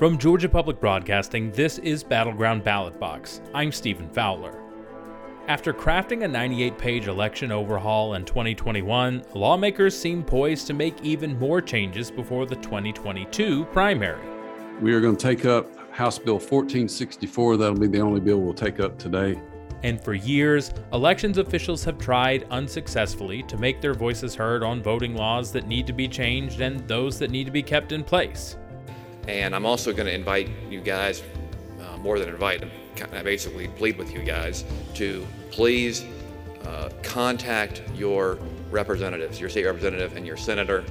From Georgia Public Broadcasting, this is Battleground Ballot Box. I'm Stephen Fowler. After crafting a 98 page election overhaul in 2021, lawmakers seem poised to make even more changes before the 2022 primary. We are going to take up House Bill 1464. That'll be the only bill we'll take up today. And for years, elections officials have tried unsuccessfully to make their voices heard on voting laws that need to be changed and those that need to be kept in place. And I'm also going to invite you guys, uh, more than invite, I basically plead with you guys to please uh, contact your representatives, your state representative and your senator.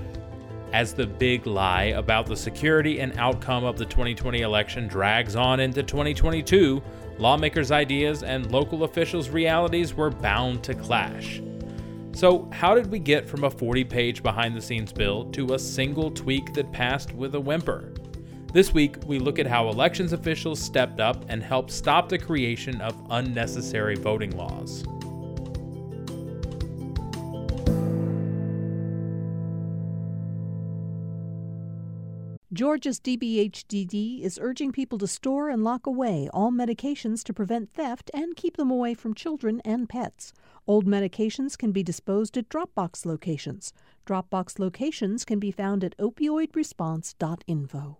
As the big lie about the security and outcome of the 2020 election drags on into 2022, lawmakers' ideas and local officials' realities were bound to clash. So, how did we get from a 40 page behind the scenes bill to a single tweak that passed with a whimper? This week, we look at how elections officials stepped up and helped stop the creation of unnecessary voting laws. Georgia's DBHDD is urging people to store and lock away all medications to prevent theft and keep them away from children and pets. Old medications can be disposed at Dropbox locations. Dropbox locations can be found at opioidresponse.info.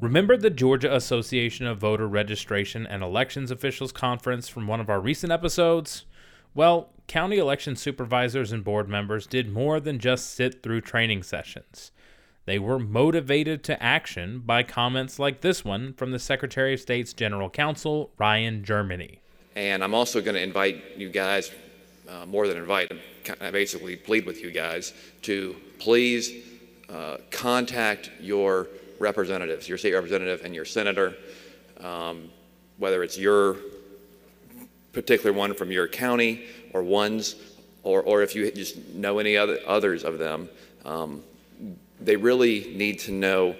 Remember the Georgia Association of Voter Registration and Elections Officials Conference from one of our recent episodes? Well, county election supervisors and board members did more than just sit through training sessions. They were motivated to action by comments like this one from the Secretary of State's General Counsel, Ryan Germany. And I'm also going to invite you guys, uh, more than invite, I basically plead with you guys to please uh, contact your representatives, your state representative and your senator, um, whether it's your particular one from your county or ones, or, or if you just know any other, others of them, um, they really need to know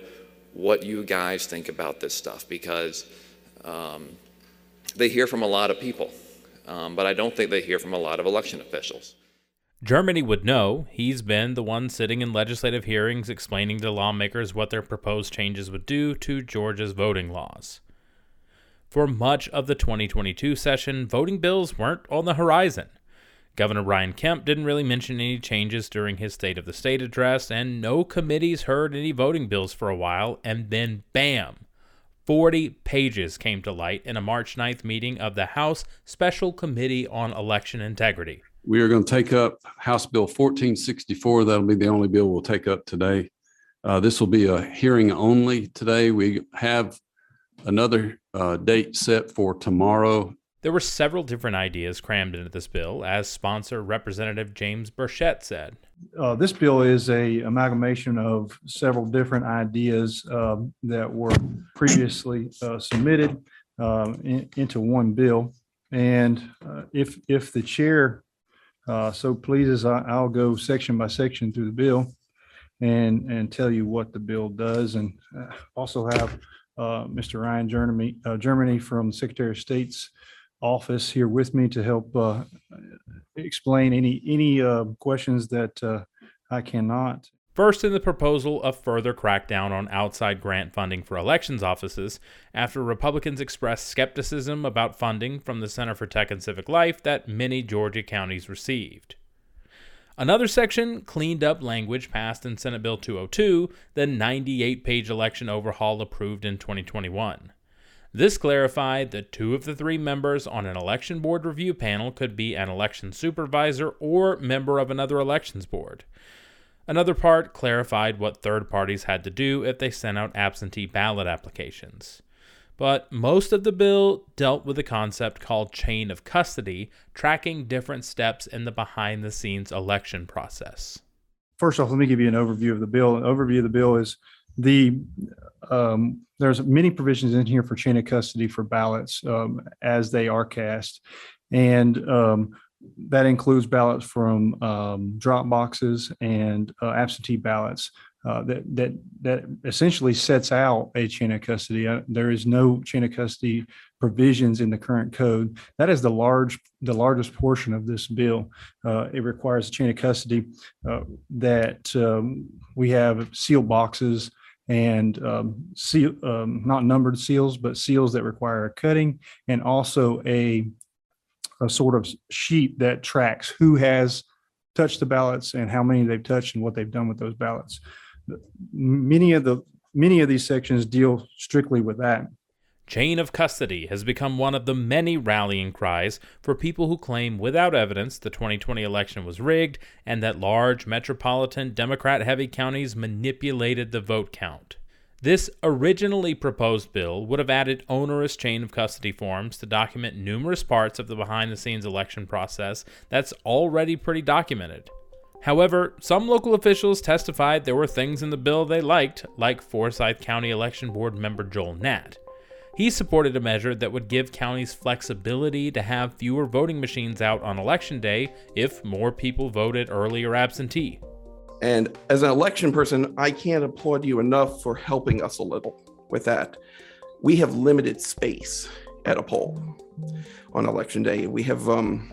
what you guys think about this stuff because um, they hear from a lot of people, um, but I don't think they hear from a lot of election officials. Germany would know. He's been the one sitting in legislative hearings explaining to lawmakers what their proposed changes would do to Georgia's voting laws. For much of the 2022 session, voting bills weren't on the horizon. Governor Brian Kemp didn't really mention any changes during his State of the State address, and no committees heard any voting bills for a while, and then bam! 40 pages came to light in a March 9th meeting of the House Special Committee on Election Integrity. We are going to take up House Bill 1464. That'll be the only bill we'll take up today. Uh, This will be a hearing only today. We have another uh, date set for tomorrow. There were several different ideas crammed into this bill, as sponsor Representative James Burchett said. Uh, This bill is a amalgamation of several different ideas um, that were previously uh, submitted um, in- into one bill. And uh, if, if the chair uh, so pleases, I- I'll go section by section through the bill and, and tell you what the bill does. And uh, also have uh, Mr. Ryan Germany, uh, Germany from Secretary of State's office here with me to help uh, explain any, any uh, questions that uh, I cannot. First, in the proposal of further crackdown on outside grant funding for elections offices, after Republicans expressed skepticism about funding from the Center for Tech and Civic Life that many Georgia counties received. Another section cleaned up language passed in Senate Bill 202, the 98 page election overhaul approved in 2021. This clarified that two of the three members on an election board review panel could be an election supervisor or member of another elections board. Another part clarified what third parties had to do if they sent out absentee ballot applications. But most of the bill dealt with a concept called chain of custody, tracking different steps in the behind the scenes election process. First off, let me give you an overview of the bill. An overview of the bill is the, um, there's many provisions in here for chain of custody for ballots um, as they are cast. And um, that includes ballots from um, drop boxes and uh, absentee ballots. Uh, that that that essentially sets out a chain of custody. Uh, there is no chain of custody provisions in the current code. That is the large the largest portion of this bill. Uh, it requires a chain of custody uh, that um, we have sealed boxes and um, seal, um, not numbered seals, but seals that require a cutting, and also a a sort of sheet that tracks who has touched the ballots and how many they've touched and what they've done with those ballots. Many of the many of these sections deal strictly with that. Chain of custody has become one of the many rallying cries for people who claim without evidence the 2020 election was rigged and that large metropolitan Democrat heavy counties manipulated the vote count. This originally proposed bill would have added onerous chain of custody forms to document numerous parts of the behind the scenes election process that's already pretty documented. However, some local officials testified there were things in the bill they liked, like Forsyth County Election Board member Joel Natt. He supported a measure that would give counties flexibility to have fewer voting machines out on election day if more people voted early or absentee. And as an election person, I can't applaud you enough for helping us a little with that. We have limited space at a poll on election day. We have um,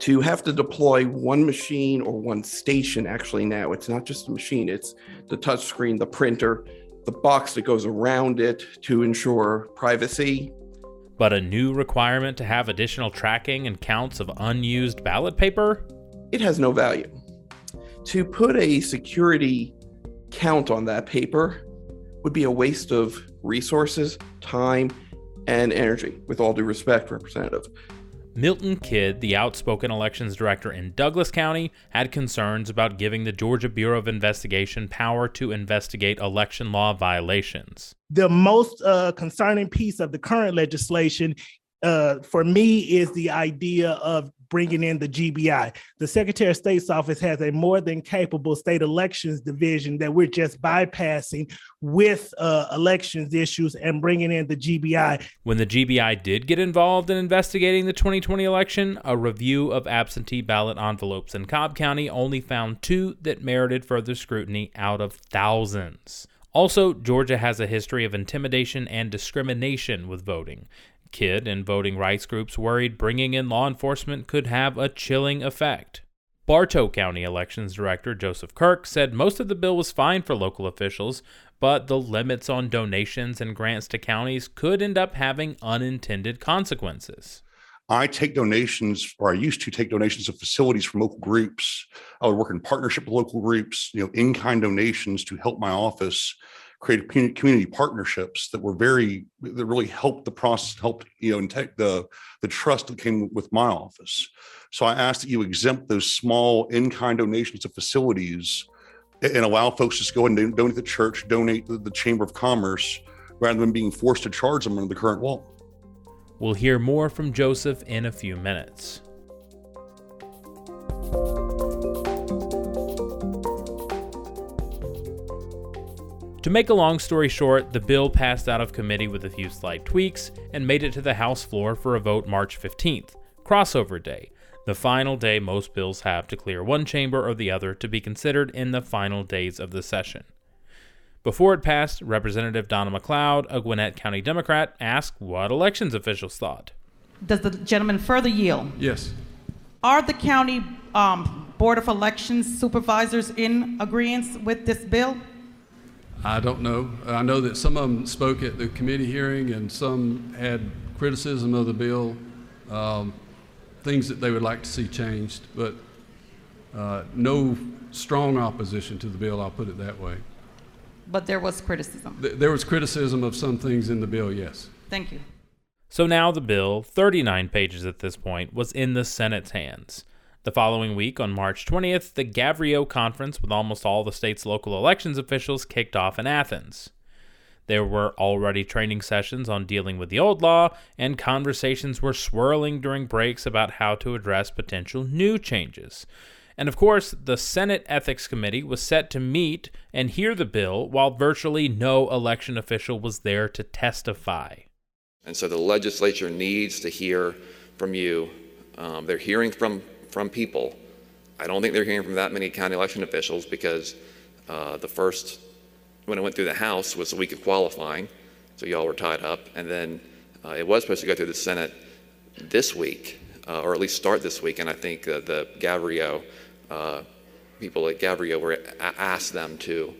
to have to deploy one machine or one station actually now. It's not just a machine, it's the touchscreen, the printer, the box that goes around it to ensure privacy. But a new requirement to have additional tracking and counts of unused ballot paper? It has no value to put a security count on that paper would be a waste of resources, time, and energy, with all due respect, Representative. Milton Kidd, the outspoken elections director in Douglas County, had concerns about giving the Georgia Bureau of Investigation power to investigate election law violations. The most uh, concerning piece of the current legislation uh, for me is the idea of bringing in the GBI. The Secretary of State's office has a more than capable state elections division that we're just bypassing with uh, elections issues and bringing in the GBI. When the GBI did get involved in investigating the 2020 election, a review of absentee ballot envelopes in Cobb County only found two that merited further scrutiny out of thousands. Also, Georgia has a history of intimidation and discrimination with voting. Kidd and voting rights groups worried bringing in law enforcement could have a chilling effect. Bartow County Elections Director Joseph Kirk said most of the bill was fine for local officials, but the limits on donations and grants to counties could end up having unintended consequences. I take donations, or I used to take donations of facilities from local groups. I would work in partnership with local groups, you know, in kind donations to help my office created community partnerships that were very that really helped the process helped you know and the the trust that came with my office. So i asked that you exempt those small in-kind donations of facilities and allow folks to go and donate the church donate the, the chamber of commerce rather than being forced to charge them under the current law. We'll hear more from joseph in a few minutes To make a long story short, the bill passed out of committee with a few slight tweaks and made it to the House floor for a vote March 15th, crossover day, the final day most bills have to clear one chamber or the other to be considered in the final days of the session. Before it passed, Representative Donna McLeod, a Gwinnett County Democrat, asked what elections officials thought. Does the gentleman further yield? Yes. Are the county um, Board of Elections supervisors in agreement with this bill? I don't know. I know that some of them spoke at the committee hearing and some had criticism of the bill, um, things that they would like to see changed, but uh, no strong opposition to the bill, I'll put it that way. But there was criticism. Th- there was criticism of some things in the bill, yes. Thank you. So now the bill, 39 pages at this point, was in the Senate's hands. The following week, on March 20th, the GAVREO Conference with almost all the state's local elections officials kicked off in Athens. There were already training sessions on dealing with the old law, and conversations were swirling during breaks about how to address potential new changes. And of course, the Senate Ethics Committee was set to meet and hear the bill while virtually no election official was there to testify. And so the legislature needs to hear from you. Um, they're hearing from from people. I don't think they're hearing from that many county election officials because uh, the first, when it went through the House, was the week of qualifying, so y'all were tied up. And then uh, it was supposed to go through the Senate this week, uh, or at least start this week. And I think the GAVREO, uh, people at GAVREO were asked them to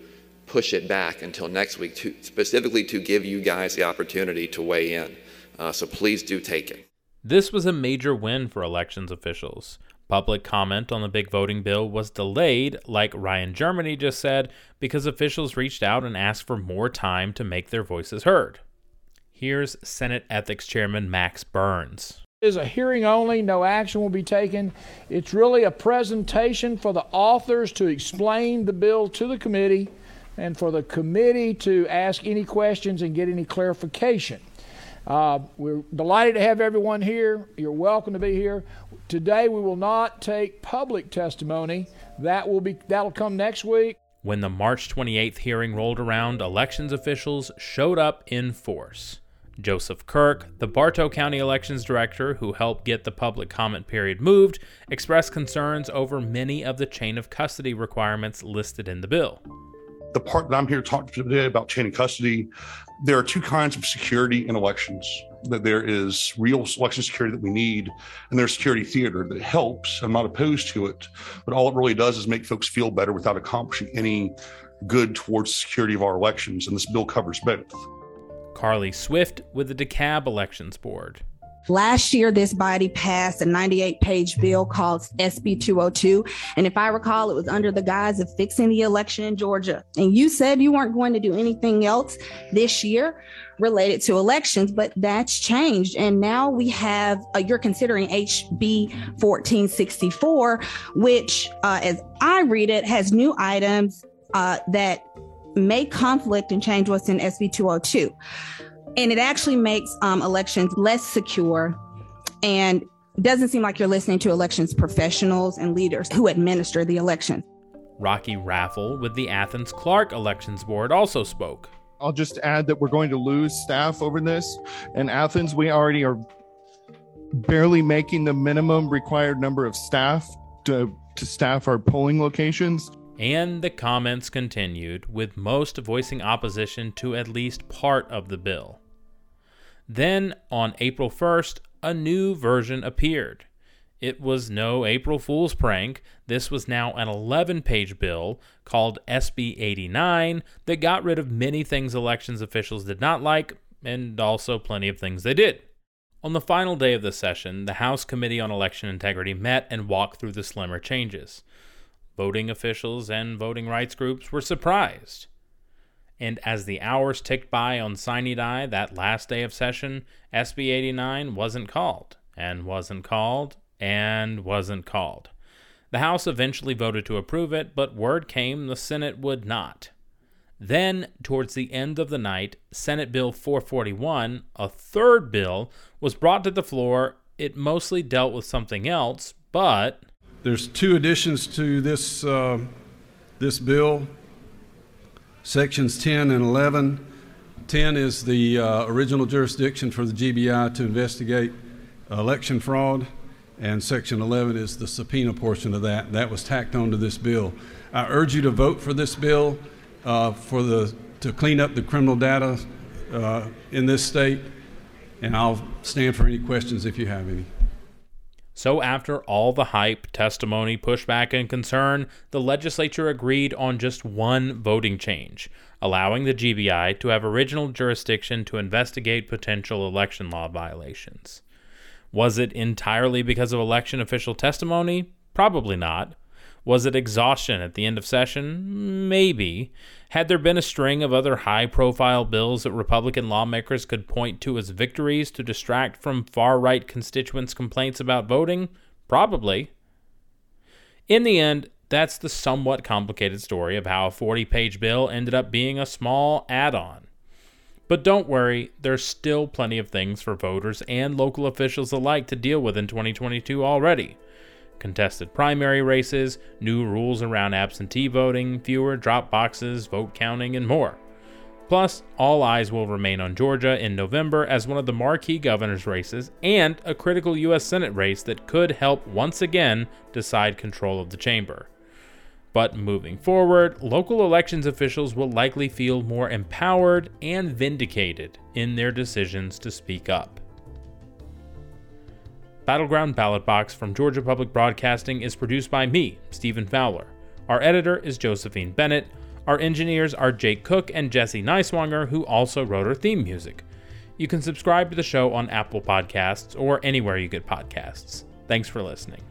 push it back until next week to specifically to give you guys the opportunity to weigh in. Uh, so please do take it. This was a major win for elections officials. Public comment on the big voting bill was delayed, like Ryan Germany just said, because officials reached out and asked for more time to make their voices heard. Here's Senate Ethics Chairman Max Burns. It is a hearing only, no action will be taken. It's really a presentation for the authors to explain the bill to the committee and for the committee to ask any questions and get any clarification. Uh, we're delighted to have everyone here. You're welcome to be here. Today we will not take public testimony. That will be that'll come next week. When the March 28th hearing rolled around, elections officials showed up in force. Joseph Kirk, the Bartow County Elections Director who helped get the public comment period moved, expressed concerns over many of the chain of custody requirements listed in the bill. The part that I'm here to talk today about chain of custody, there are two kinds of security in elections. That there is real election security that we need, and there's security theater that helps. I'm not opposed to it, but all it really does is make folks feel better without accomplishing any good towards the security of our elections. And this bill covers both. Carly Swift with the DeKalb Elections Board. Last year, this body passed a 98 page bill called SB 202. And if I recall, it was under the guise of fixing the election in Georgia. And you said you weren't going to do anything else this year related to elections, but that's changed. And now we have, uh, you're considering HB 1464, which, uh, as I read it, has new items uh, that may conflict and change what's in SB 202 and it actually makes um, elections less secure and doesn't seem like you're listening to elections professionals and leaders who administer the election. Rocky Raffle with the Athens Clarke Elections Board also spoke. I'll just add that we're going to lose staff over this. In Athens, we already are barely making the minimum required number of staff to, to staff our polling locations. And the comments continued, with most voicing opposition to at least part of the bill. Then, on April 1st, a new version appeared. It was no April Fool's prank. This was now an 11 page bill called SB 89 that got rid of many things elections officials did not like, and also plenty of things they did. On the final day of the session, the House Committee on Election Integrity met and walked through the slimmer changes. Voting officials and voting rights groups were surprised. And as the hours ticked by on Sine Die that last day of session, SB 89 wasn't called, and wasn't called, and wasn't called. The House eventually voted to approve it, but word came the Senate would not. Then, towards the end of the night, Senate Bill 441, a third bill, was brought to the floor. It mostly dealt with something else, but. There's two additions to this, uh, this bill sections 10 and 11. 10 is the uh, original jurisdiction for the GBI to investigate election fraud, and section 11 is the subpoena portion of that. That was tacked onto this bill. I urge you to vote for this bill uh, for the to clean up the criminal data uh, in this state, and I'll stand for any questions if you have any. So, after all the hype, testimony, pushback, and concern, the legislature agreed on just one voting change, allowing the GBI to have original jurisdiction to investigate potential election law violations. Was it entirely because of election official testimony? Probably not. Was it exhaustion at the end of session? Maybe. Had there been a string of other high profile bills that Republican lawmakers could point to as victories to distract from far right constituents' complaints about voting? Probably. In the end, that's the somewhat complicated story of how a 40 page bill ended up being a small add on. But don't worry, there's still plenty of things for voters and local officials alike to deal with in 2022 already contested primary races, new rules around absentee voting, fewer drop boxes, vote counting, and more. Plus, all eyes will remain on Georgia in November as one of the marquee governor's races and a critical U.S. Senate race that could help once again decide control of the chamber. But moving forward, local elections officials will likely feel more empowered and vindicated in their decisions to speak up. Battleground Ballot Box from Georgia Public Broadcasting is produced by me, Stephen Fowler. Our editor is Josephine Bennett. Our engineers are Jake Cook and Jesse Nighswonger, who also wrote our theme music. You can subscribe to the show on Apple Podcasts or anywhere you get podcasts. Thanks for listening.